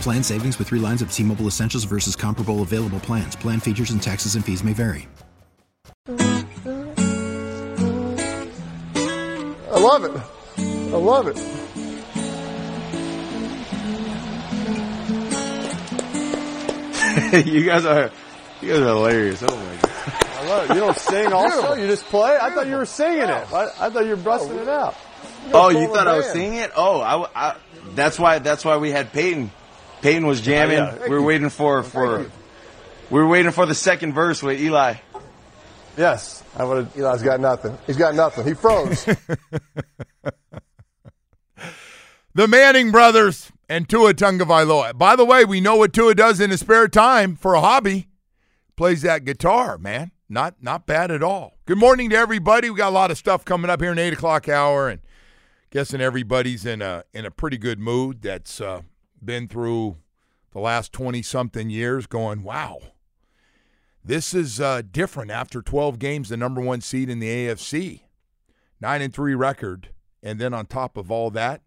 Plan savings with three lines of T Mobile Essentials versus comparable available plans. Plan features and taxes and fees may vary. I love it. I love it. you guys are you guys are hilarious. Oh my god. I love it. You don't sing also? You just play? I thought you were singing it. I, I thought you were busting oh, it out. Oh, you thought I was singing it? Oh, I, I, that's why that's why we had Peyton. Peyton was jamming. Oh, yeah. We were waiting for for we were waiting for the second verse with Eli. Yes. I would have, Eli's got nothing. He's got nothing. He froze. The Manning brothers and Tua Tagovailoa. By the way, we know what Tua does in his spare time for a hobby. Plays that guitar, man. Not not bad at all. Good morning to everybody. We got a lot of stuff coming up here in the eight o'clock hour, and guessing everybody's in a in a pretty good mood. That's uh, been through the last twenty something years. Going, wow, this is uh, different after twelve games. The number one seed in the AFC, nine and three record, and then on top of all that,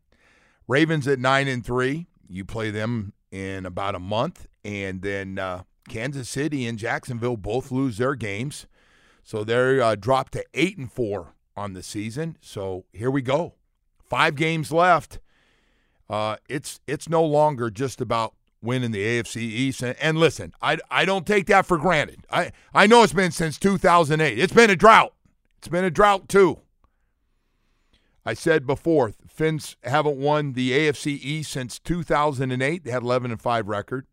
Ravens at nine and three. You play them in about a month, and then uh, Kansas City and Jacksonville both lose their games, so they're uh, dropped to eight and four on the season. So here we go, five games left. Uh, it's it's no longer just about winning the AFC East. And, and listen, I I don't take that for granted. I I know it's been since 2008. It's been a drought. It's been a drought too. I said before, Finns haven't won the AFC East since 2008. They had 11 and 5 record.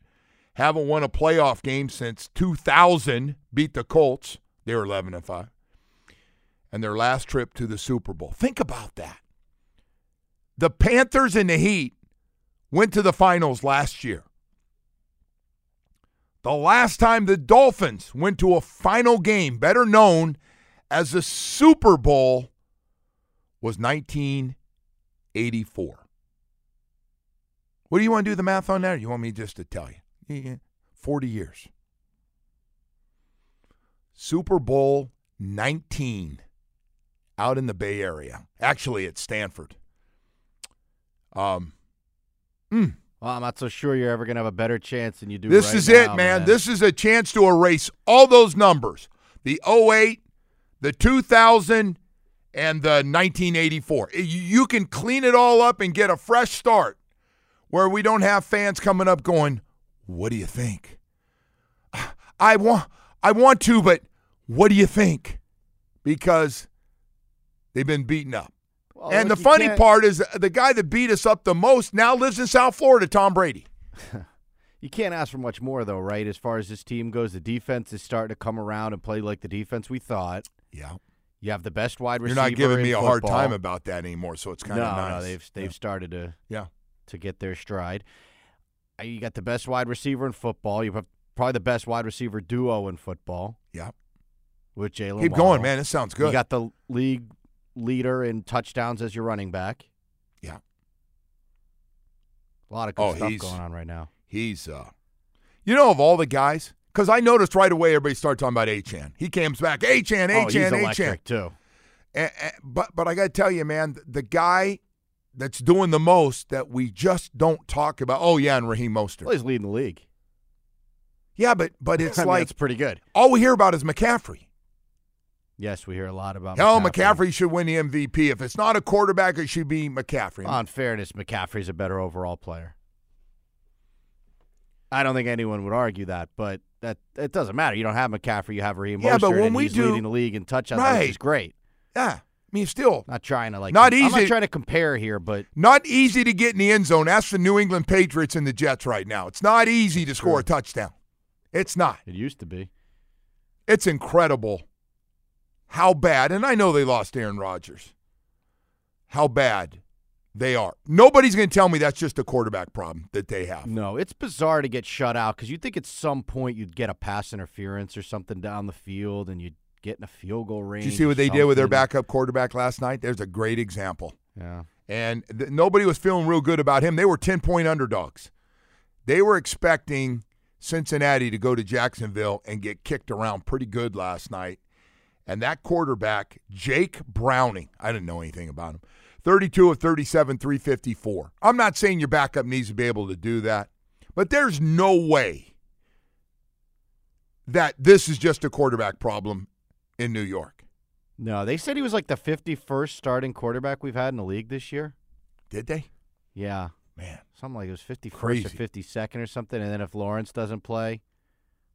Haven't won a playoff game since 2000. Beat the Colts. They were 11 and 5. And their last trip to the Super Bowl. Think about that. The Panthers and the Heat went to the finals last year. The last time the Dolphins went to a final game, better known as the Super Bowl, was 1984. What do you want to do the math on that? You want me just to tell you? Yeah, 40 years. Super Bowl 19 out in the Bay Area. Actually, at Stanford. Um, mm, Well, I'm not so sure you're ever going to have a better chance than you do. this right is now, it, man. This is a chance to erase all those numbers the 08, the 2000, and the 1984. You- You can clean it all up and get a fresh start where we don't have fans coming up going, What do you think? I want, I want to, but what do you think? Because they've been beaten up. Well, and look, the funny can't- part is the guy that beat us up the most now lives in South Florida, Tom Brady. You can't ask for much more, though, right? As far as this team goes, the defense is starting to come around and play like the defense we thought. Yeah. You have the best wide receiver. You're not giving in me a hard time about that anymore, so it's kind no, of nice. no, they've they've Yeah. started to Yeah. to get their stride. Uh, You got the best wide receiver in football. You have probably the best wide receiver duo in football Yeah. with Jalen. Keep Waddle. going, man. This sounds good. You got the league leader in touchdowns as your running back. Yeah. A lot of good Oh, stuff going on right now. He's, uh, you know, of all the guys, because I noticed right away everybody started talking about Achane. He comes back, Achane, oh, he's Achane, electric too. And, and, but but I got to tell you, man, the guy that's doing the most that we just don't talk about. Oh yeah, and Raheem Mostert. Well, he's leading the league. Yeah, but but it's I mean, like that's pretty good. all we hear about is McCaffrey. Yes, we hear a lot about. Hell, McCaffrey. McCaffrey should win the MVP. If it's not a quarterback, it should be McCaffrey. In fairness, McCaffrey's a better overall player. I don't think anyone would argue that, but that it doesn't matter. You don't have McCaffrey, you have Raheem Yeah, but when we he's do- leading the league in touchdowns, Right. which is great. Yeah. I mean, still Not trying to like Not I'm easy- not trying to compare here, but not easy to get in the end zone. That's the New England Patriots and the Jets right now. It's not easy to score a touchdown. It's not. it used to be. It's incredible how bad, and I know they lost Aaron Rodgers, how bad they are. Nobody's going to tell me that's just a quarterback problem that they have. No, it's bizarre to get shut out because you think at some point you'd get a pass interference or something down the field and you'd get in a field goal range. Did you see what they did with their backup quarterback last night? There's a great example. Yeah. And th- nobody was feeling real good about him. They were 10 point underdogs. They were expecting Cincinnati to go to Jacksonville and get kicked around pretty good last night. And that quarterback, Jake Browning, I didn't know anything about him, 32 of 37, 354. I'm not saying your backup needs to be able to do that, but there's no way that this is just a quarterback problem in New York. No, they said he was like the 51st starting quarterback we've had in the league this year. Did they? Yeah. Man. Something like it was 51st or 52nd or something. And then if Lawrence doesn't play,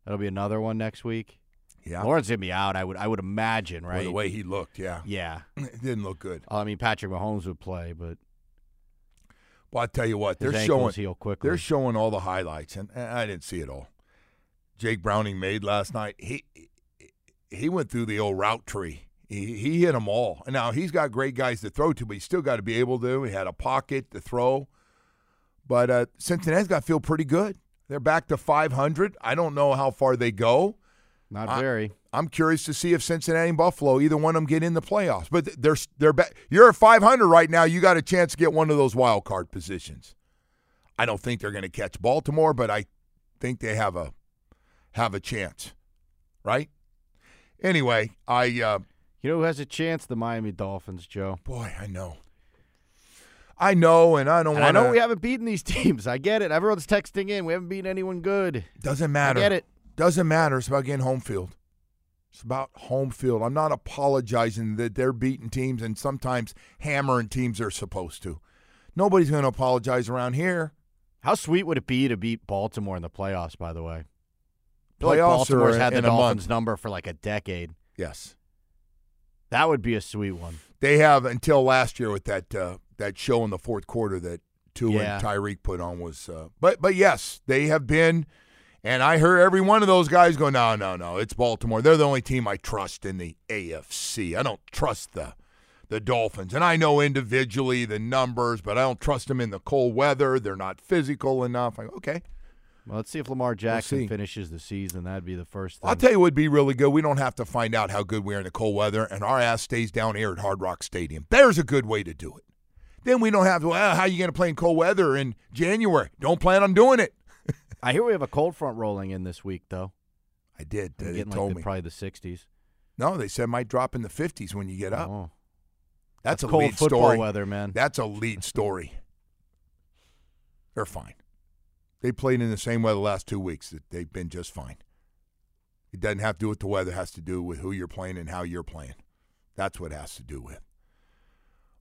that'll be another one next week. Yeah. Lawrence hit me out, I would I would imagine, Well, right? the way he looked, yeah. yeah. It didn't look good. I mean, Patrick Mahomes would play, but Well, I tell you what, they're showing they're showing all the highlights, and, and I didn't see it all. Jake Browning made last night. He he went through the old route tree. He he hit them all. Now he's got great guys to throw to, but he's still got to be able to. He had a pocket to throw. But uh, Cincinnati's got to feel pretty good. They're back to 500. I don't know how far they go. Not I- very. I'm curious to see if Cincinnati and Buffalo, either one of them, get in the playoffs. But they're they're you're at 500 right now. You got a chance to get one of those wild card positions. I don't think they're going to catch Baltimore, but I think they have a have a chance, right? Anyway, I uh, You know who has a chance? The Miami Dolphins, Joe. boy, I know, I know, and I don't And I know we haven't beaten these teams. I get it. Everyone's texting in. We haven't beaten anyone good. Doesn't I matter. get it. Doesn't matter. It's about getting home field. It's about home field. I'm not apologizing that they're beating teams and sometimes hammering teams they're supposed to. Nobody's going to apologize around here. How sweet would it be to beat Baltimore in the playoffs? By the way, feel like Playoffs Baltimore's or had the in Dolphins month? number for like a decade. Yes, That would be a sweet one. they have until last year with that uh, that show in the fourth quarter that Tua Yeah. and Tyreek put on was. Uh, but but yes, they have been, and I heard every one of those guys go, no no no, it's Baltimore. They're the only team I trust in the AFC. I don't trust the the Dolphins, and I know individually the numbers, but I don't trust them in the cold weather. They're not physical enough. I go, okay. Well, let's see if Lamar Jackson see. finishes the season. That'd be the first thing. I'll tell you what would be really good. We don't have to find out how good we are in the cold weather, and our ass stays down here at Hard Rock Stadium. There's a good way to do it. Then we don't have to, well, how are you going to play in cold weather in January? Don't plan on doing it. I hear we have a cold front rolling in this week, though. I did. I'm They told like me. probably the 60s. No, they said it might drop in the 50s when you get up. Oh, That's, a cold lead football story. weather, man. That's a lead story. They're fine. They played in the same weather the last two weeks. They've been just fine. It doesn't have to do with the weather. It has to do with who you're playing and how you're playing. That's what it has to do with.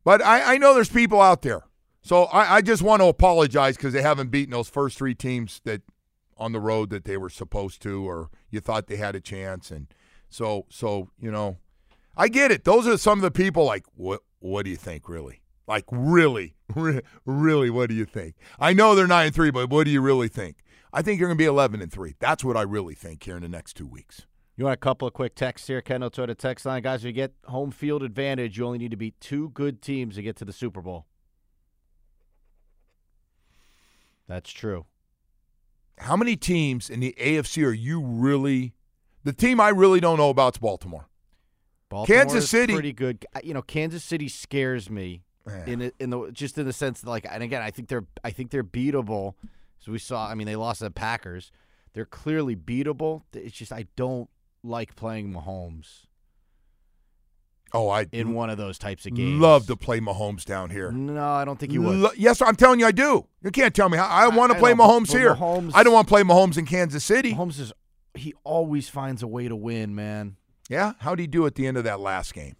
But I, I know there's people out there. So I, I just want to apologize because they haven't beaten those first three teams that on the road that they were supposed to, or you thought they had a chance. And so, so you know, I get it. Those are some of the people like, what? What do you think, really? Like, really, really, what do you think? I know they're nine and three, but what do you really think? I think you're going to be eleven and three. That's what I really think here in the next two weeks. You want a couple of quick texts here, Kendall, to the text line. Guys, you get home field advantage, you only need to beat two good teams to get to the Super Bowl. That's true. How many teams in the AFC are you really? The team I really don't know about is Baltimore. Baltimore Kansas is City- pretty good. You know, Kansas City scares me Eh. in it- in the just in the sense that like, and again, I think they're I think they're beatable. So we saw. I mean, they lost to the Packers. They're clearly beatable. It's just I don't like playing Mahomes Oh, I in one of those types of games. love to play Mahomes down here. No, I don't think you would. Lo- yes, I'm telling you, I do. You can't tell me how. I, I- want to play Mahomes here. Mahomes- I don't want to play Mahomes in Kansas City. Mahomes is he always finds a way to win, man. Yeah, how would he do at the end of that last game?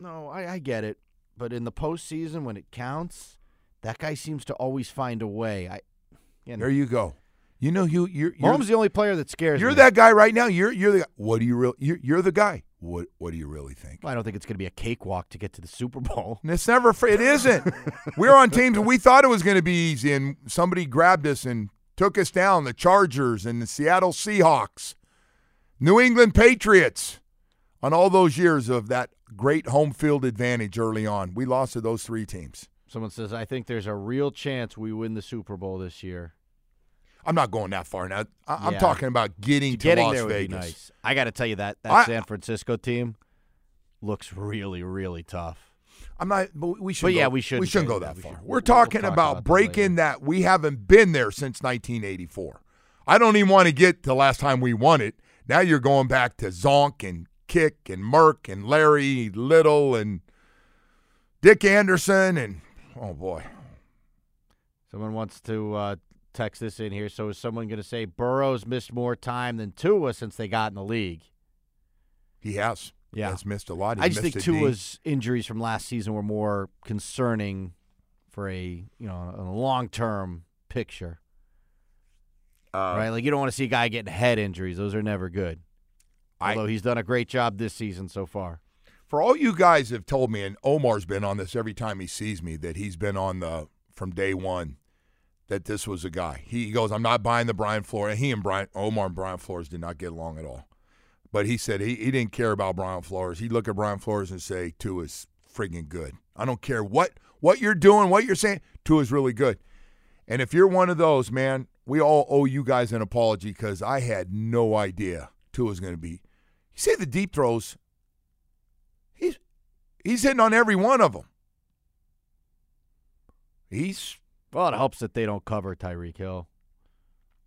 No, I, I get it, but in the postseason when it counts, that guy seems to always find a way. I, you know, There you go. You know, you you're, you're Mahomes the only player that scares You're me. that guy right now. You're you're the guy. What do you real? You're, you're the guy. What what do you really think? I don't think it's going to be a cakewalk to get to the Super Bowl. And it's never. It isn't. We're on teams and we thought it was going to be easy, and somebody grabbed us and took us down. The Chargers and the Seattle Seahawks, New England Patriots. On all those years of that great home field advantage early on, we lost to those three teams. Someone says, I think there's a real chance we win the Super Bowl this year. I'm not going that far now. I, I'm Yeah. talking about getting to Getting Las there would Vegas. be nice. I got to tell you that that I- San Francisco team looks really, really tough. I'm not, but we should. But yeah, we shouldn't We shouldn't go that. that We far. should- We're we'll- we'll talking talk about, about breaking later. that we haven't been there since 1984. I don't even want to get to the last time we won it. Now you're going back to Zonk and Kiick and Merc and Larry Little and Dick Anderson and oh boy, Someone wants to uh, text this in here. So is someone going to say Burrow's missed more time than Tua since they got in the league? he has. Yeah. He has missed a lot. He I just think a knee. Tua's injuries from last season were more concerning for a you know a long term picture, Uh, right? Like you don't want to see a guy getting head injuries; those are never good. I- Although he's done a great job this season so far. For all you guys have told me, and Omar's been on this every time he sees me, that he's been on the from day one, that this was a guy. He goes, I'm not buying the Brian Flores. He and Brian Omar and Brian Flores did not get along at all. But he said he, he didn't care about Brian Flores. He'd look at Brian Flores and say, Tua's friggin' good. I don't care what what you're doing, what you're saying, Tua's really good. And if you're one of those, man, we all owe you guys an apology because I had no idea Tua was going to be. You say the deep throws, he's he's hitting on every one of them. He's Well, it helps that they don't cover Tyreek Hill.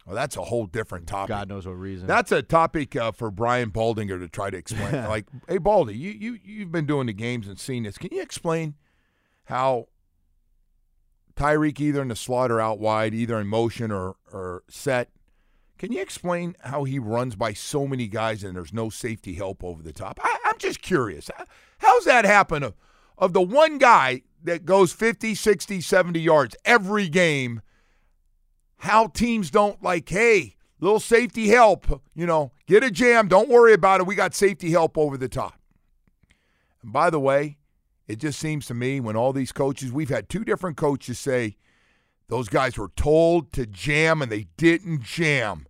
well, that's a whole different topic. God knows what reason. That's a topic uh, for Brian Baldinger to try to explain. like, hey, Baldy, you you you've been doing the games and seen this. Can you explain how Tyreek either in the slaughter out wide, either in motion or or set? Can you explain how he runs by so many guys and there's no safety help over the top? I, I'm just curious. How's that happen of, of the one guy that goes 50, 60, 70 yards every game? how teams don't like, hey, little safety help, you know, get a jam, don't worry about it. We got safety help over the top. And by the way, it just seems to me when all these coaches, we've had two different coaches say those guys were told to jam and they didn't jam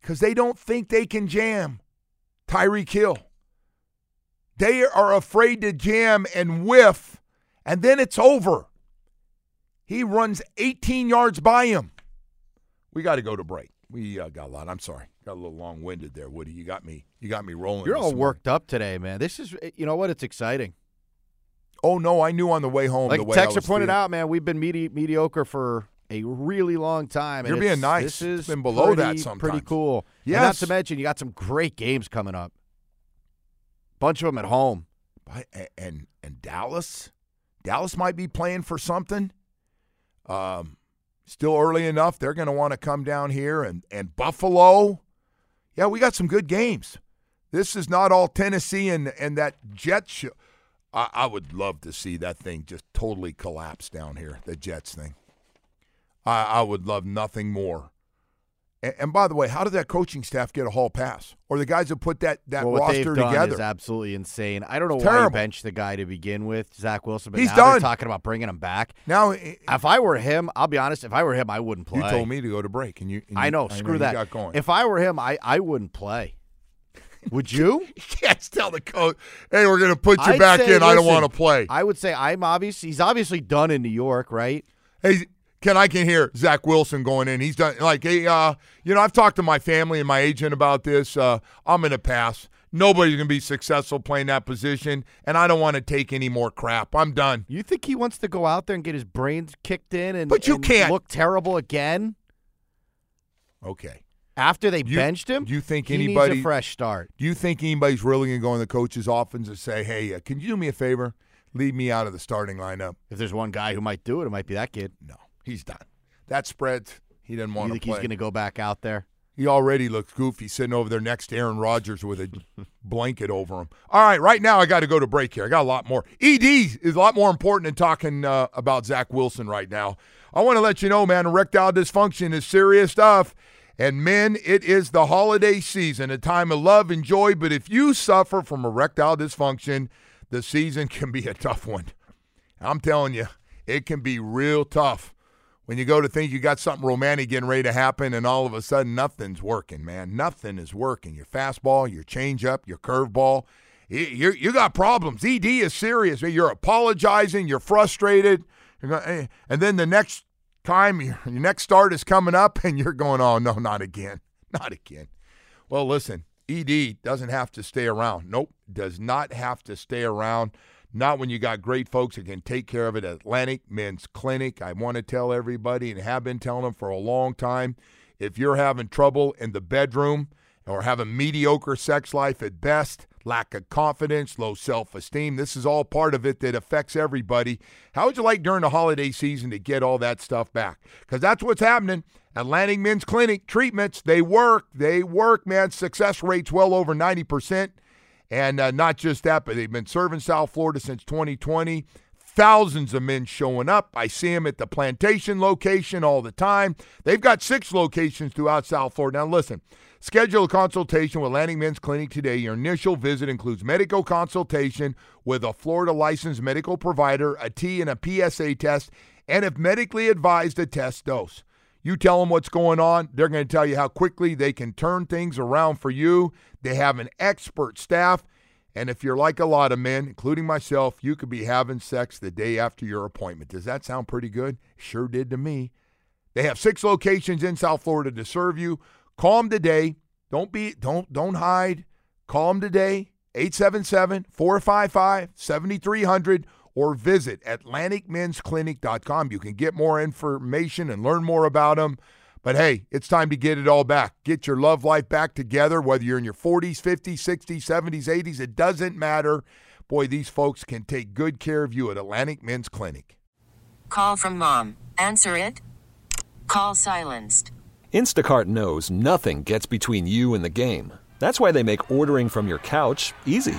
because they don't think they can jam. Tyreek Hill. They are afraid to jam and whiff, and then it's over. He runs 18 yards by him. We got to go to break. We uh, got a lot. I'm sorry, got a little long winded there, Woody. You got me. You got me rolling. You're all morning. worked up today, man. This is, you know what? It's exciting. Oh no, I knew on the way home. Like the way I Texter was pointed feeling. out, man, we've been medi- mediocre for a really long time. You're being nice. This It's is been below that pretty- sometimes. Pretty cool. Yeah. Not to mention, you got some great games coming up. Bunch of them at home. And and Dallas, Dallas might be playing for something. Um, still early enough. They're going to want to come down here and and Buffalo. Yeah, we got some good games. This is not all Tennessee and and that Jets. Show. I, I would love to see that thing just totally collapse down here. The Jets thing. I, I would love nothing more. And, and by the way, how did that coaching staff get a hall pass, or the guys that put that that well, roster done together? is absolutely insane. I don't know why Terrible. you benched the guy to begin with, Zach Wilson, but He's now done. talking about bringing him back. now If I were him, I'll be honest. If I were him, I wouldn't play. You told me to go to break, and you. and I you- know. Screw you that. Got going. If I were him, I, I wouldn't play. Would you? you can't tell the coach, "Hey, we're going to put you I'd back say, in. I don't want to play." I would say I'm obviously, He's obviously done in New York, right? hey, can I can hear Zach Wilson going in? He's done like, hey, uh, you know, I've talked to my family and my agent about this. Uh, I'm to pass. Nobody's going to be successful playing that position, and I don't want to take any more crap. I'm done. You think he wants to go out there and get his brains kicked in and, But you and can't. look terrible again Okay. after they You- benched him? do you think anybody- a fresh start? Do you think anybody's really to go in the coach's office and say, "Hey, uh, can you do me a favor? Leave me out of the starting lineup"? If there's one guy who might do it, it might be that kid. No, he's done. That spread, He doesn't want to think play. he's going to go back out there? He already looks goofy sitting over there next to Aaron Rodgers with a blanket over him. All right, right now I got to go to break here. I got a lot more. ED is a lot more important than talking uh, about Zach Wilson right now. I want to let you know, man, erectile dysfunction is serious stuff. And men, it is the holiday season, a time of love and joy. But if you suffer from erectile dysfunction, the season can be a tough one. I'm telling you, it can be real tough when you go to think you got something romantic getting ready to happen, and all of a sudden nothing's working, man. Nothing is working. Your fastball, your changeup, your curveball, you you got problems. ED is serious. You're apologizing. You're frustrated, eh. and then the next time your, your next start is coming up, and you're going, "Oh no, not again, not again." Well, listen, ED doesn't have to stay around. Nope, does not have to stay around. Not when you got great folks that can take care of it. Atlantic Men's Clinic. I want to tell everybody and have been telling them for a long time if you're having trouble in the bedroom or having mediocre sex life at best, lack of confidence, low self esteem, this is all part of it that affects everybody. How would you like during the holiday season to get all that stuff back? Because that's what's happening. Atlantic Men's Clinic treatments, they work. They work, man. Success rates well over 90%. And uh, not just that, but they've been serving South Florida since 2020. Thousands of men showing up. I see them at the plantation location all the time. They've got six locations throughout South Florida. Now, listen, schedule a consultation with Atlantic Men's Clinic today. Your initial visit includes medical consultation with a Florida licensed medical provider, a T and a PSA test, and if medically advised, a test dose. You tell them what's going on, they're going to tell you how quickly they can turn things around for you. They have an expert staff. And if you're like a lot of men, including myself, you could be having sex the day after your appointment. Does that sound pretty good? Sure did to me. They have six locations in South Florida to serve you. Call them today. Don't be don't don't hide. Call them today. 877-455-7300 or visit atlanticmensclinic.com. You can get more information and learn more about them. But hey, it's time to get it all back. Get your love life back together, whether you're in your 40s, 50s, 60s, 70s, 80s, it doesn't matter. Boy, these folks can take good care of you at Atlantic Men's Clinic. Call from mom. Answer it. Call silenced. Instacart knows nothing gets between you and the game. That's why they make ordering from your couch easy.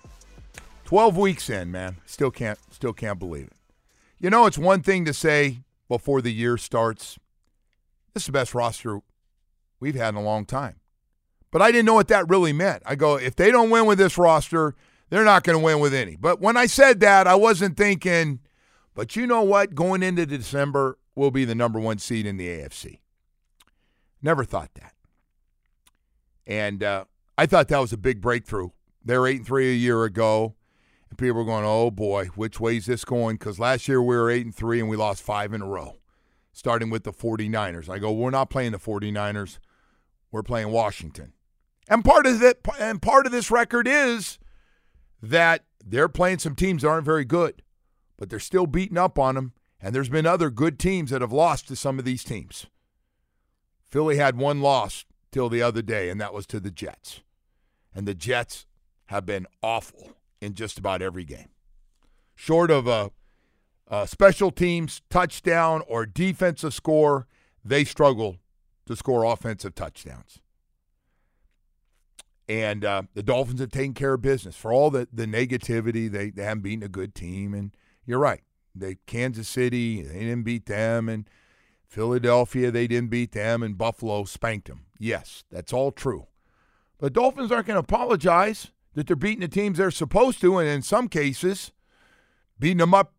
12 weeks in, man, still can't still can't believe it. You know, it's one thing to say before the year starts, this is the best roster we've had in a long time. But I didn't know what that really meant. I go, if they don't win with this roster, they're not going to win with any. But when I said that, I wasn't thinking, but you know what? Going into December, we'll be the number one seed in the AFC. Never thought that. And uh, I thought that was a big breakthrough. They're 8 and 3 a year ago. And people were going, oh boy, which way is this going? Because last year we were 8 and 3 and we lost five in a row, starting with the 49ers. I go, we're not playing the 49ers. We're playing Washington. And part of that, and part of this record is that they're playing some teams that aren't very good, but they're still beating up on them. And there's been other good teams that have lost to some of these teams. Philly had one loss till the other day, and that was to the Jets. And the Jets have been awful in just about every game. short of a, a special teams touchdown or defensive score, they struggle to score offensive touchdowns. And uh, the Dolphins have taken care of business. For all the, the negativity, they, they haven't beaten a good team. And you're right. They Kansas City, they didn't beat them. And Philadelphia, they didn't beat them. And Buffalo spanked them. Yes, that's all true. But Dolphins aren't going to apologize that they're beating the teams they're supposed to. And in some cases, beating them up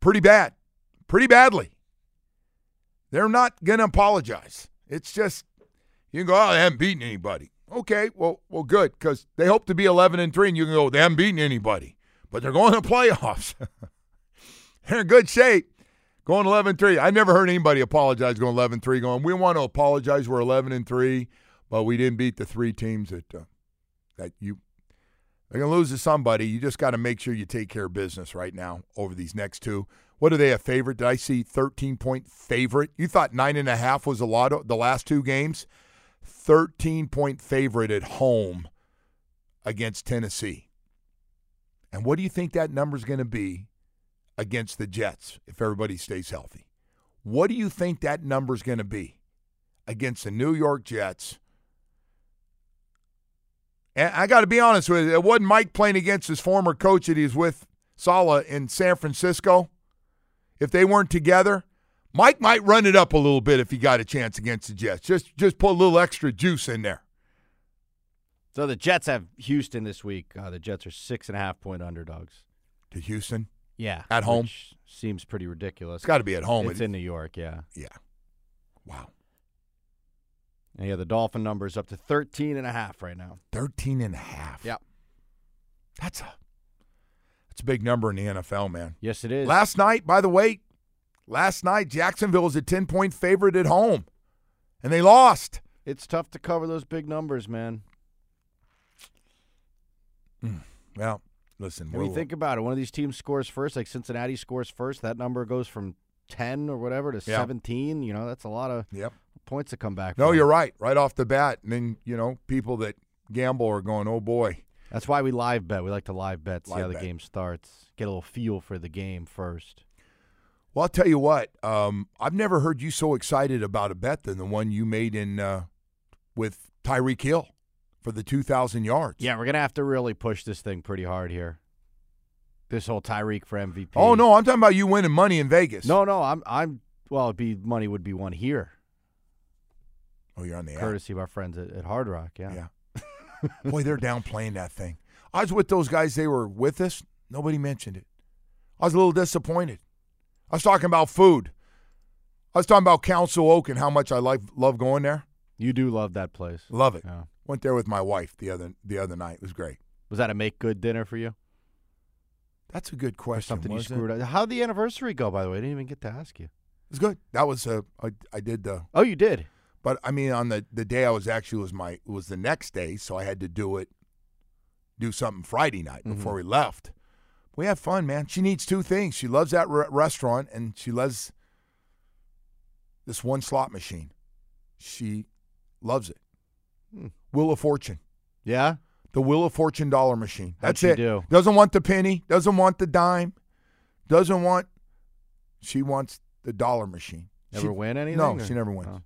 pretty bad, pretty badly. They're not going to apologize. It's just, you can go, oh, they haven't beaten anybody. Okay, well, well, good because they hope to be 11 and three, and you can go, they haven't beaten anybody, but they're going to playoffs. they're in good shape. Going 11 3. I never heard anybody apologize going 11 3, going, we want to apologize. We're 11 and 3, but we didn't beat the three teams that, uh, that you. They're going to lose to somebody. You just got to make sure you take care of business right now over these next two. What are they a favorite? Did I see 13 point favorite? You thought nine and a half was a lot of the last two games? 13 point favorite at home against Tennessee. And what do you think that number is going to be against the Jets if everybody stays healthy? What do you think that number is going to be against the New York Jets? And I got to be honest with you, it wasn't Mike playing against his former coach that he's with Saleh, in San Francisco. If they weren't together, Mike might run it up a little bit if he got a chance against the Jets. Just just put a little extra juice in there. So the Jets have Houston this week. Uh, the Jets are six and a half point underdogs. To Houston? Yeah. At home? Seems pretty ridiculous. It's got to be at home. It's in New York, yeah. Yeah. Wow. And yeah, the Dolphin number is up to 13 and a half right now. 13 and a half. Yep. That's a that's a big number in the NFL, man. Yes, it is. Last night, by the way, last night Jacksonville was a 10 point favorite at home, and they lost. It's tough to cover those big numbers, man. Mm. Well, listen. When you think about it, one of these teams scores first, like Cincinnati scores first, that number goes from 10 or whatever to Yeah. 17. You know, that's a lot of Yep. Points to come back. No, from. you're right. Right off the bat, and then you know people that gamble are going, "Oh boy." That's why we live bet. We like to live bet, see Live how the bet. game starts, get a little feel for the game first. Well, I'll tell you what. Um, I've never heard you so excited about a bet than the one you made in uh, with Tyreek Hill for the 2,000 yards. Yeah, we're gonna have to really push this thing pretty hard here. This whole Tyreek for MVP. Oh no, I'm talking about you winning money in Vegas. no, no. I'm, I'm. Well, it'd be money would be won here, Oh, you're on the app. courtesy of our friends at, at Hard Rock. Yeah. Yeah. Boy, they're downplaying that thing. I was with those guys. They were with us. Nobody mentioned it. I was a little disappointed. I was talking about food. I was talking about Council Oak and how much I like love going there. You do love that place. Love it. Yeah. Went there with my wife the other the other night. It was great. Was that a make good dinner for you? That's a good Or question. something you it? screwed up? How'd the anniversary go? By the way, I didn't even get to ask you. It was good. That was uh, I, I did the Oh, you did. But I mean, on the the day I was actually was my was the next day, so I had to do it, do something Friday night before we left. We had fun, man. She needs two things. She loves that re- restaurant, and she loves this one slot machine. She loves it. Hmm. Wheel of Fortune, Yeah. the Wheel of Fortune dollar machine. That's it. do? Doesn't want the penny. Doesn't want the dime. Doesn't want. She wants the dollar machine. Never She- win anything? No, or- she never wins. Oh.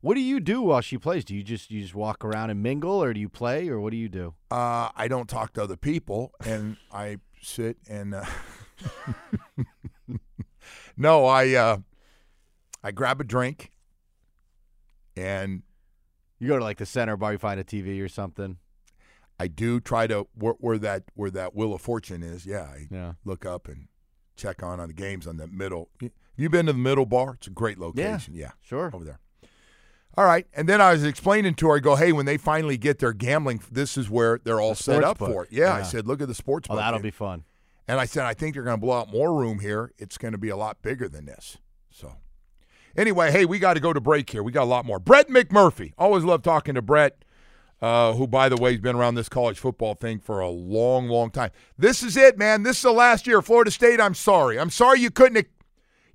What do you do while she plays? Do you just you just walk around and mingle, or do you play, or what do you do? Uh, I don't talk to other people, and I sit and. Uh, no, I uh, I grab a drink, and You go to like the center bar, you find a TV or something. I do try to where, where that where that Wheel of Fortune is. Yeah, I Yeah. look up and check on on the games on the middle. You you been to the middle bar? It's a great location. Yeah, Yeah, Sure. over there. All right, and then I was explaining to her. I go, hey, when they finally get their gambling, this is where they're all The set up sports for it. Yeah, I said, look at the sports Oh, that'll here. be fun. And I said, I think they're going to blow out more room here. It's going to be a lot bigger than this. So, anyway, hey, we got to go to break here. We got a lot more. Brett McMurphy. Always love talking to Brett, uh, who, by the way, has been around this college football thing for a long, long time. This is it, man. This is the last year. Florida State, I'm sorry. I'm sorry you couldn't have,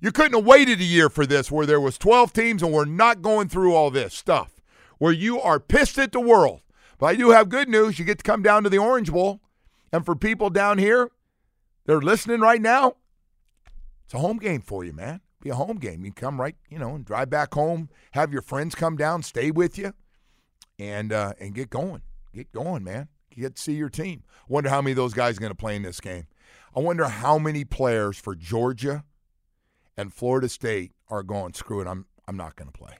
you couldn't have waited a year for this where there was 12 teams and we're not going through all this stuff where you are pissed at the world. But I do have good news. You get to come down to the Orange Bowl. And for people down here, they're listening right now, it's a home game for you, man. Be a home game. You come right, you know, and drive back home, have your friends come down, stay with you, and uh, and get going. Get going, man. Get to see your team. Wonder how many of those guys are going to play in this game. I wonder how many players for Georgia and Florida State are going, screw it, I'm I'm not going to play.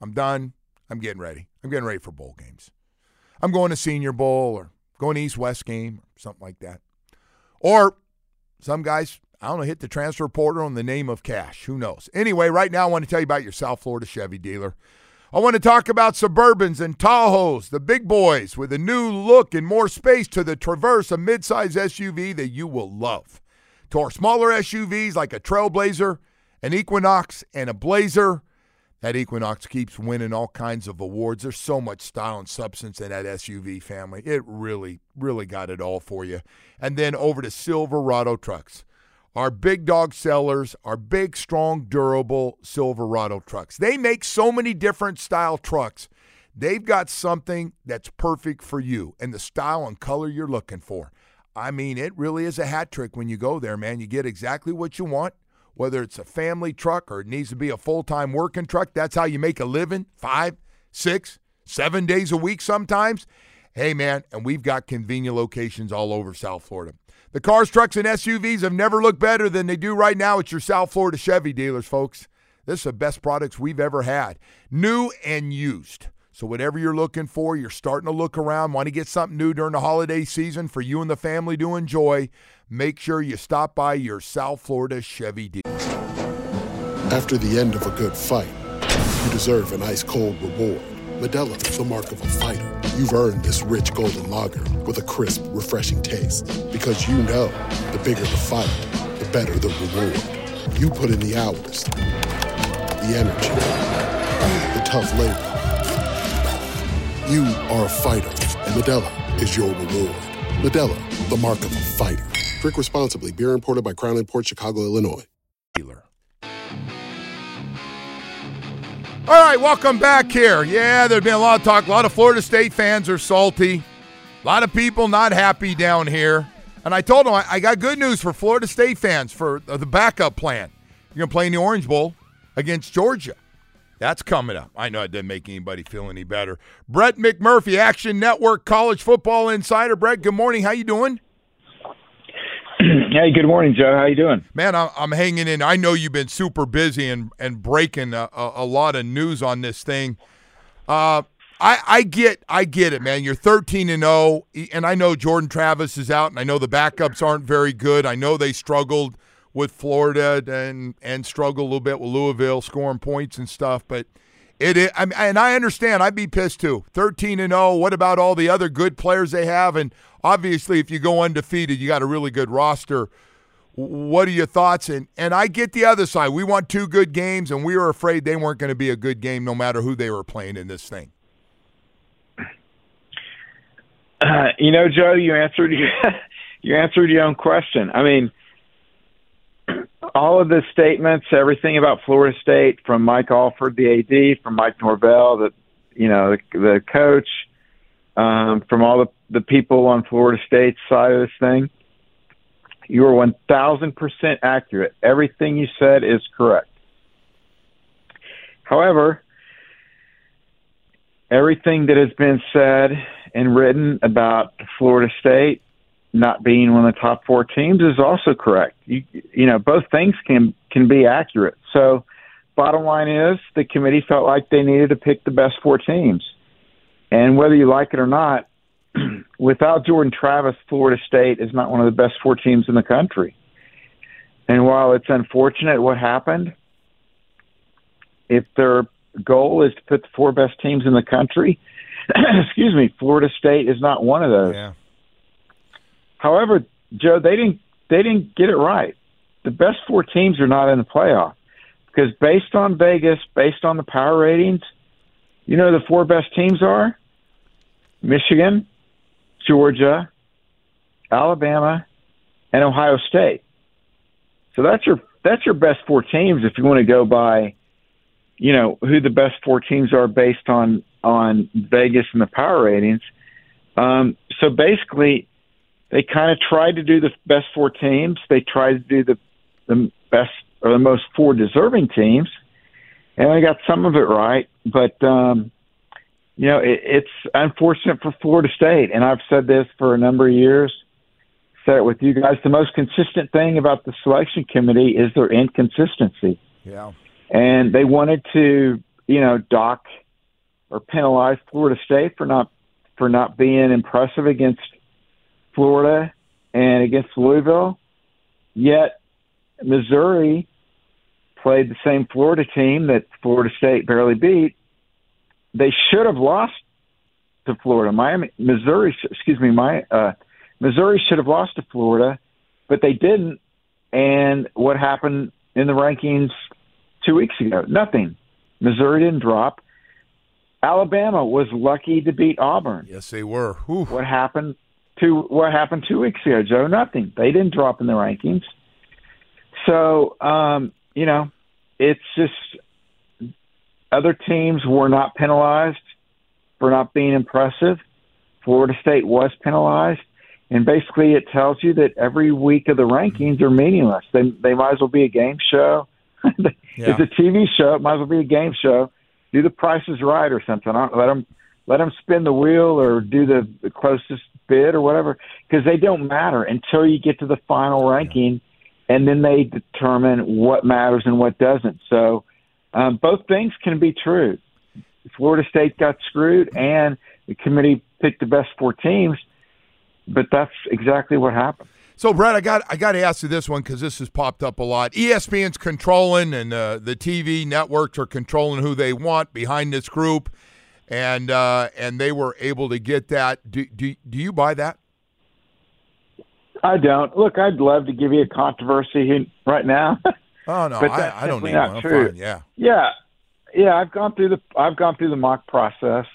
I'm done. I'm getting ready. I'm getting ready for bowl games. I'm going to Senior Bowl or going East West game or something like that. Or some guys, I don't know, hit the transfer portal on the name of cash. Who knows? Anyway, right now I want to tell you about your South Florida Chevy dealer. I want to talk about Suburbans and Tahoes, the big boys with a new look and more space to the Traverse, a midsize SUV that you will love. To our smaller SUVs like a Trailblazer, an Equinox, and a Blazer, that Equinox keeps winning all kinds of awards. There's so much style and substance in that SUV family. It really, really got it all for you. And then over to Silverado trucks. Our big dog sellers are big, strong, durable Silverado trucks. They make so many different style trucks. They've got something that's perfect for you and the style and color you're looking for. I mean, it really is a hat trick when you go there, man. You get exactly what you want whether it's a family truck or it needs to be a full time working truck. That's how you make a living five, six, seven days a week sometimes. Hey, man, and we've got convenient locations all over South Florida. The cars, trucks, and SUVs have never looked better than they do right now at your South Florida Chevy dealers, folks. This is the best products we've ever had, new and used. So, whatever you're looking for, you're starting to look around, want to get something new during the holiday season for you and the family to enjoy make sure you stop by your South Florida Chevy dealer. After the end of a good fight, you deserve an ice cold reward. Modelo is the mark of a fighter. You've earned this rich golden lager with a crisp, refreshing taste. Because you know the bigger the fight, the better the reward. You put in the hours, the energy, the tough labor. You are a fighter, and Modelo is your reward. Modelo, the mark of a fighter. Drink responsibly. Beer imported by Crown Port Chicago, Illinois. Dealer. All right, welcome back here. Yeah, there's been a lot of talk. A lot of Florida State fans are salty. A lot of people not happy down here. And I told them I, I got good news for Florida State fans for the backup plan. You're going to play in the Orange Bowl against Georgia. That's coming up. I know it didn't make anybody feel any better. Brett McMurphy, Action Network College Football Insider. Brett, good morning. How you doing? hey, good morning, Joe. How you doing? Man, I'm hanging in. I know you've been super busy and and breaking a, a, a lot of news on this thing. Uh, I I get I get it, man. You're 13 and 0, and I know Jordan Travis is out, and I know the backups aren't very good. I know they struggled with Florida and and struggled a little bit with Louisville scoring points and stuff, but. It I mean, and I understand. I'd be pissed too. Thirteen and zero. Oh, what about all the other good players they have? And obviously, if you go undefeated, you got a really good roster. What are your thoughts? And and I get the other side. We want two good games, and we were afraid they weren't going to be a good game, no matter who they were playing in this thing. Uh, you know, Joe, you answered you answered your own question. I mean all of the statements, everything about Florida State from Mike Alford, the AD, from Mike Norvell, the you know the, the coach, um, from all the the people on Florida State's side of this thing, you are one thousand percent accurate. Everything you said is correct. However, everything that has been said and written about Florida State not being one of the top four teams is also correct. You you know both things can can be accurate. So bottom line is the committee felt like they needed to pick the best four teams, and whether you like it or not, without Jordan Travis, Florida State is not one of the best four teams in the country. And while it's unfortunate what happened, if their goal is to put the four best teams in the country, excuse me, Florida State is not one of those. Yeah. However, Joe, they didn't they didn't get it right. The best four teams are not in the playoff because based on Vegas, based on the power ratings, you know the four best teams are Michigan, Georgia, Alabama, and Ohio State. So that's your that's your best four teams if you want to go by, you know, who the best four teams are based on on Vegas and the power ratings. Um, so basically, they kind of tried to do the best four teams. They tried to do the the best or the most four deserving teams, and they got some of it right. But um, you know, it, it's unfortunate for Florida State, and I've said this for a number of years. Said it with you guys. The most consistent thing about the selection committee is their inconsistency. Yeah. And they wanted to, you know, dock or penalize Florida State for not for not being impressive against Florida and against Louisville. Yet Missouri played the same Florida team that Florida State barely beat. They should have lost to Florida. Miami, Missouri, excuse me, my uh, Missouri should have lost to Florida, but they didn't. And what happened in the rankings two weeks ago? Nothing. Missouri didn't drop. Alabama was lucky to beat Auburn. Yes, they were. Whew. What happened to what happened two weeks ago, Joe? Nothing. They didn't drop in the rankings. So, um, you know, it's just other teams were not penalized for not being impressive. Florida State was penalized, and basically it tells you that every week of the rankings are meaningless. They they might as well be a game show. Yeah. It's a TV show. It might as well be a game show. Do the prices right or something. I don't, let them let them spin the wheel or do the, the closest bid or whatever because they don't matter until you get to the final ranking, and then they determine what matters and what doesn't. So um, both things can be true. Florida State got screwed, and the committee picked the best four teams, but that's exactly what happened. So, Brett, I got I got to ask you this one because this has popped up a lot. ESPN's controlling, and uh, the TV networks are controlling who they want behind this group, and uh, and they were able to get that. Do, do do you buy that? I don't. Look, I'd love to give you a controversy right now. Oh no, But I, that's I don't simply need not one. I'm true. fine, Yeah. Yeah, yeah. I've gone through the I've gone through the mock process,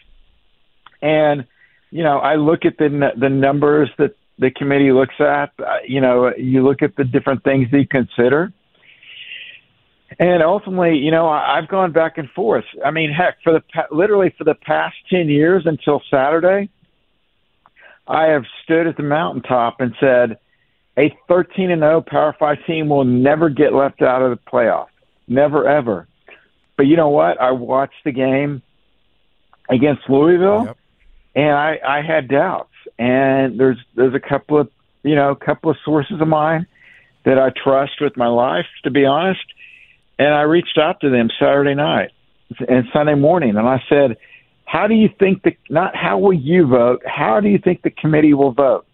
and you know I look at the the numbers that the committee looks at. Uh, you know, you look at the different things they consider, and ultimately, you know, I, I've gone back and forth. I mean, heck, for the pa- literally for the past ten years until Saturday, I have stood at the mountaintop and said a 13 and 0 Power 5 team will never get left out of the playoff. Never ever. But you know what? I watched the game against Louisville and I I had doubts. And there's there's a couple of, you know, a couple of sources of mine that I trust with my life to be honest. And I reached out to them Saturday night and Sunday morning and I said, "How do you think the not how will you vote? How do you think the committee will vote?"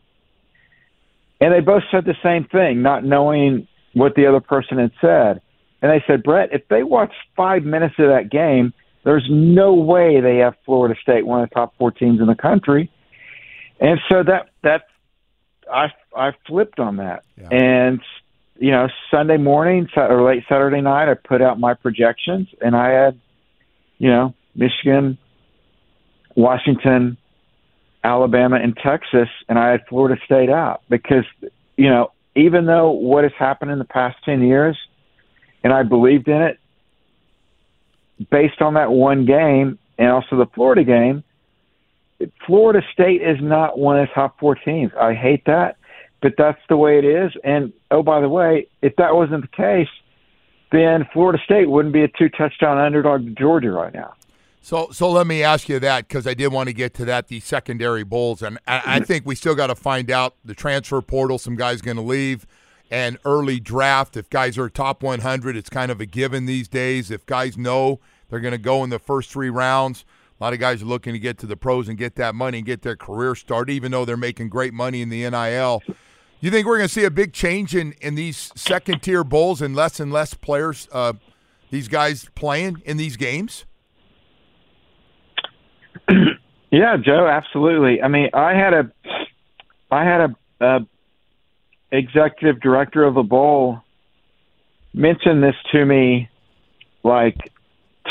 And they both said the same thing, not knowing what the other person had said. And they said, Brett, if they watch five minutes of that game, there's no way they have Florida State, one of the top four teams in the country. And so that that I I flipped on that. And you know, Sunday morning or late Saturday night, I put out my projections, and I had, you know, Michigan, Washington, Alabama and Texas, and I had Florida State out because, you know, even though what has happened in the past 10 years, and I believed in it, based on that one game and also the Florida game, Florida State is not one of the top four teams. I hate that, but that's the way it is. And, oh, by the way, if that wasn't the case, then Florida State wouldn't be a two touchdown underdog to Georgia right now. So, so let me ask you that because I did want to get to that the secondary bowls, and I, I think we still got to find out the transfer portal. Some guys going to leave, and early draft. If guys are top 100, it's kind of a given these days. If guys know they're going to go in the first three rounds, a lot of guys are looking to get to the pros and get that money and get their career started, even though they're making great money in the NIL. You think we're going to see a big change in in these second tier bowls and less and less players, uh, these guys playing in these games? Yeah, Joe, absolutely. I mean, I had a, I had a, a executive director of a bowl mention this to me like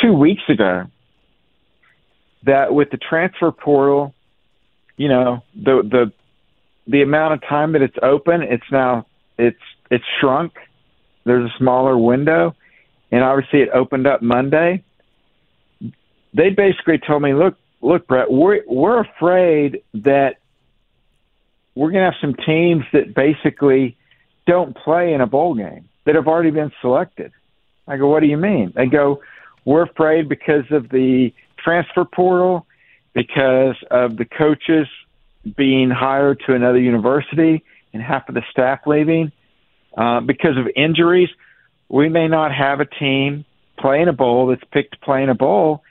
two weeks ago. That with the transfer portal, you know, the the the amount of time that it's open, it's now it's it's shrunk. There's a smaller window, and obviously it opened up Monday. They basically told me, look, look, Brett, we're we're afraid that we're going to have some teams that basically don't play in a bowl game that have already been selected. I go, what do you mean? They go, we're afraid because of the transfer portal, because of the coaches being hired to another university and half of the staff leaving, uh, because of injuries. We may not have a team playing a bowl that's picked to play in a bowl.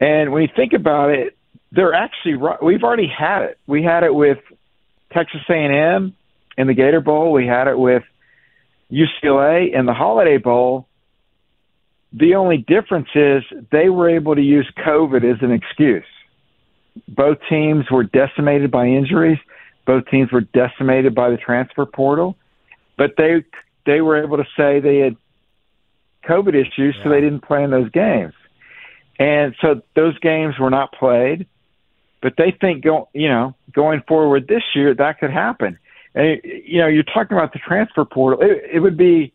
And when you think about it, they're actually right. we've already had it. We had it with Texas A&M in the Gator Bowl. We had it with UCLA in the Holiday Bowl. The only difference is they were able to use COVID as an excuse. Both teams were decimated by injuries. Both teams were decimated by the transfer portal, but they they were able to say they had COVID issues, yeah. so they didn't play in those games. And so those games were not played, but they think go you know going forward this year that could happen. And you know you're talking about the transfer portal. It, it would be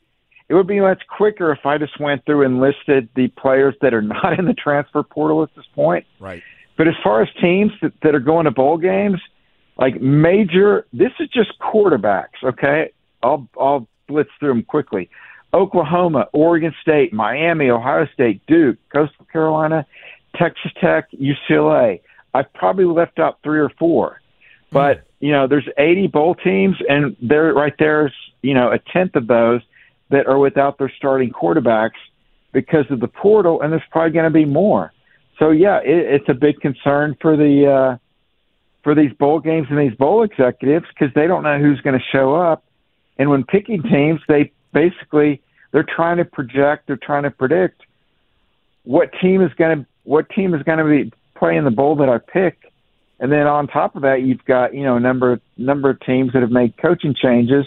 it would be much quicker if I just went through and listed the players that are not in the transfer portal at this point. Right. But as far as teams that, that are going to bowl games, like major, this is just quarterbacks. Okay, I'll I'll blitz through them quickly. Oklahoma, Oregon State, Miami, Ohio State, Duke, Coastal Carolina, Texas Tech, UCLA. I probably left out three or four, but hmm. you know, there's 80 bowl teams, and there right there's you know a tenth of those that are without their starting quarterbacks because of the portal, and there's probably going to be more. So yeah, it, it's a big concern for the uh, for these bowl games and these bowl executives because they don't know who's going to show up, and when picking teams, they basically they're trying to project, they're trying to predict what team is going to what team is going to be playing the bowl that I pick, and then on top of that, you've got you know a number number of teams that have made coaching changes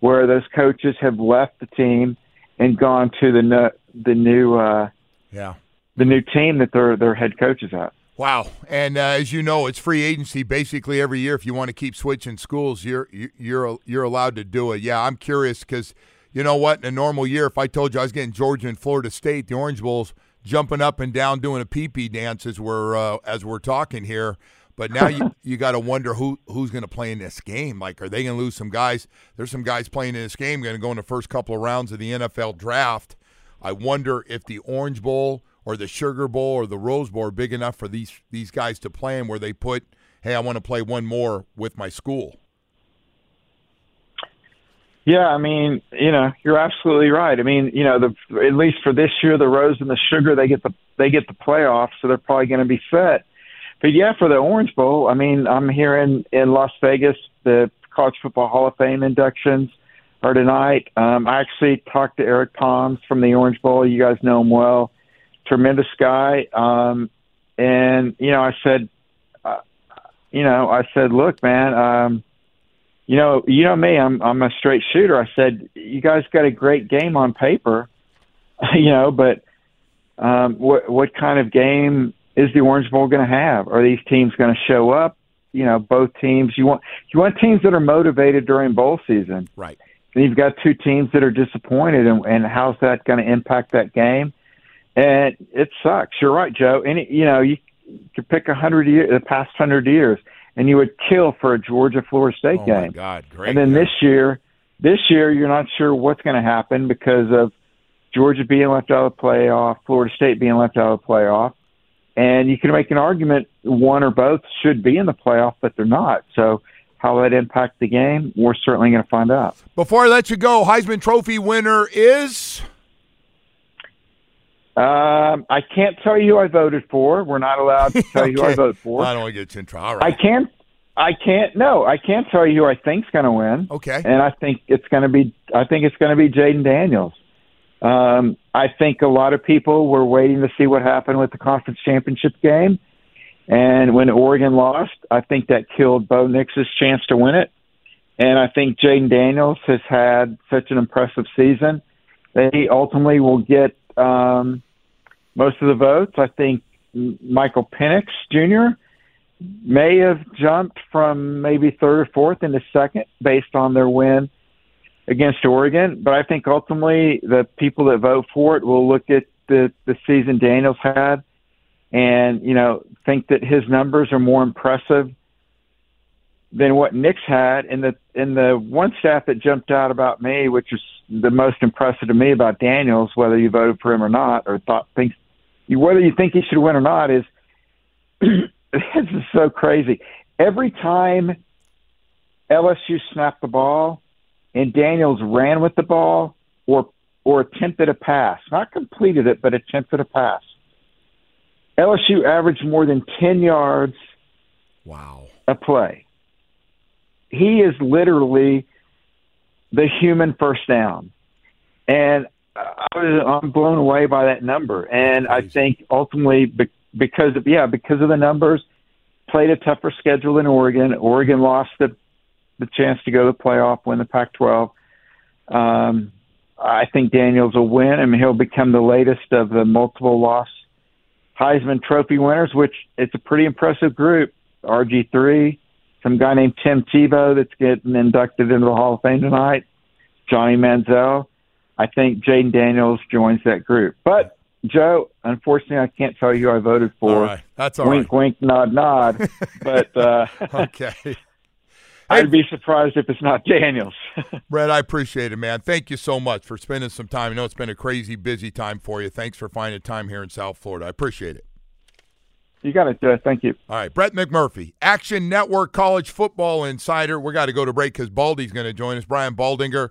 where those coaches have left the team and gone to the the new uh, yeah the new team that their their head coach is at. Wow! And uh, as you know, it's free agency basically every year. If you want to keep switching schools, you're you're you're allowed to do it. Yeah, I'm curious because you know what? In a normal year, if I told you I was getting Georgia and Florida State, the Orange Bowls jumping up and down doing a pee pee dance as we're uh, as we're talking here. But now you you got to wonder who who's going to play in this game. Like, are they going to lose some guys? There's some guys playing in this game going to go in the first couple of rounds of the NFL draft. I wonder if the Orange Bowl or the Sugar Bowl or the Rose Bowl are big enough for these these guys to play in, where they put, hey, I want to play one more with my school. Yeah, I mean, you know, you're absolutely right. I mean, you know, the at least for this year, the Rose and the Sugar they get the they get the playoffs, so they're probably going to be set. But yeah, for the Orange Bowl, I mean, I'm here in in Las Vegas. The College Football Hall of Fame inductions are tonight. Um, I actually talked to Eric Poms from the Orange Bowl. You guys know him well tremendous guy. Um, and you know, I said, uh, you know, I said, look, man, um, you know, you know me, I'm I'm a straight shooter. I said, you guys got a great game on paper, you know, but um, what what kind of game is the Orange Bowl going to have? Are these teams going to show up? You know, both teams. You want you want teams that are motivated during bowl season, right? And you've got two teams that are disappointed, and, and how's that going to impact that game? And it sucks. You're right, Joe. Any you know you could pick a hundred years, the past hundred years, and you would kill for a Georgia Florida State oh game. God, great! And then God. this year, this year you're not sure what's going to happen because of Georgia being left out of the playoff, Florida State being left out of the playoff, and you can make an argument one or both should be in the playoff, but they're not. So how that impacts the game, we're certainly going to find out. Before I let you go, Heisman Trophy winner is um, I can't tell you who I voted for. We're not allowed to tell okay. you who I voted for. I don't want to get you in trouble. All right. I can't. I can't. No, I can't tell you who I think's going to win. Okay. And I think it's going to be. I think it's going to be Jayden Daniels. Um, I think a lot of people were waiting to see what happened with the conference championship game, and when Oregon lost, I think that killed Bo Nix's chance to win it. And I think Jayden Daniels has had such an impressive season that he ultimately will get um, most of the votes. I think Michael Penix Jr. may have jumped from maybe third or fourth into second based on their win against Oregon. But I think ultimately the people that vote for it will look at the, the season Daniels had and, you know, think that his numbers are more impressive than what Nix had. And the and the one stat that jumped out about me, which is the most impressive to me about Daniels, whether you voted for him or not, or thought thinks whether you think he should win or not, is this is so crazy. Every time LSU snapped the ball and Daniels ran with the ball or or attempted a pass, not completed it, but attempted a pass. LSU averaged more than 10 yards wow. a play. He is literally the human first down. And I was, I'm blown away by that number. And I think ultimately, because of, yeah, because of the numbers, played a tougher schedule than Oregon. Oregon lost the, the chance to go to the playoff, win the Pac 12. Um, I think Daniels will win. Mean, he'll become the latest of the multiple loss Heisman Trophy winners, which it's a pretty impressive group. RG3, some guy named Tim Tebow that's getting inducted into the Hall of Fame tonight, Johnny Manziel. I think Jayden Daniels joins that group. But Joe, unfortunately, I can't tell you who I voted for. All right. That's all wink, right. wink, nod, nod. but uh, okay. I'd be surprised if it's not Daniels. Brett, I appreciate it, man. Thank you so much for spending some time. I know it's been a crazy busy time for you. Thanks for finding time here in South Florida. I appreciate it. You got it, Joe. Thank you. All right, Brett McMurphy, Action Network College Football Insider. We got to go to break because Baldy's going to join us. Brian Baldinger,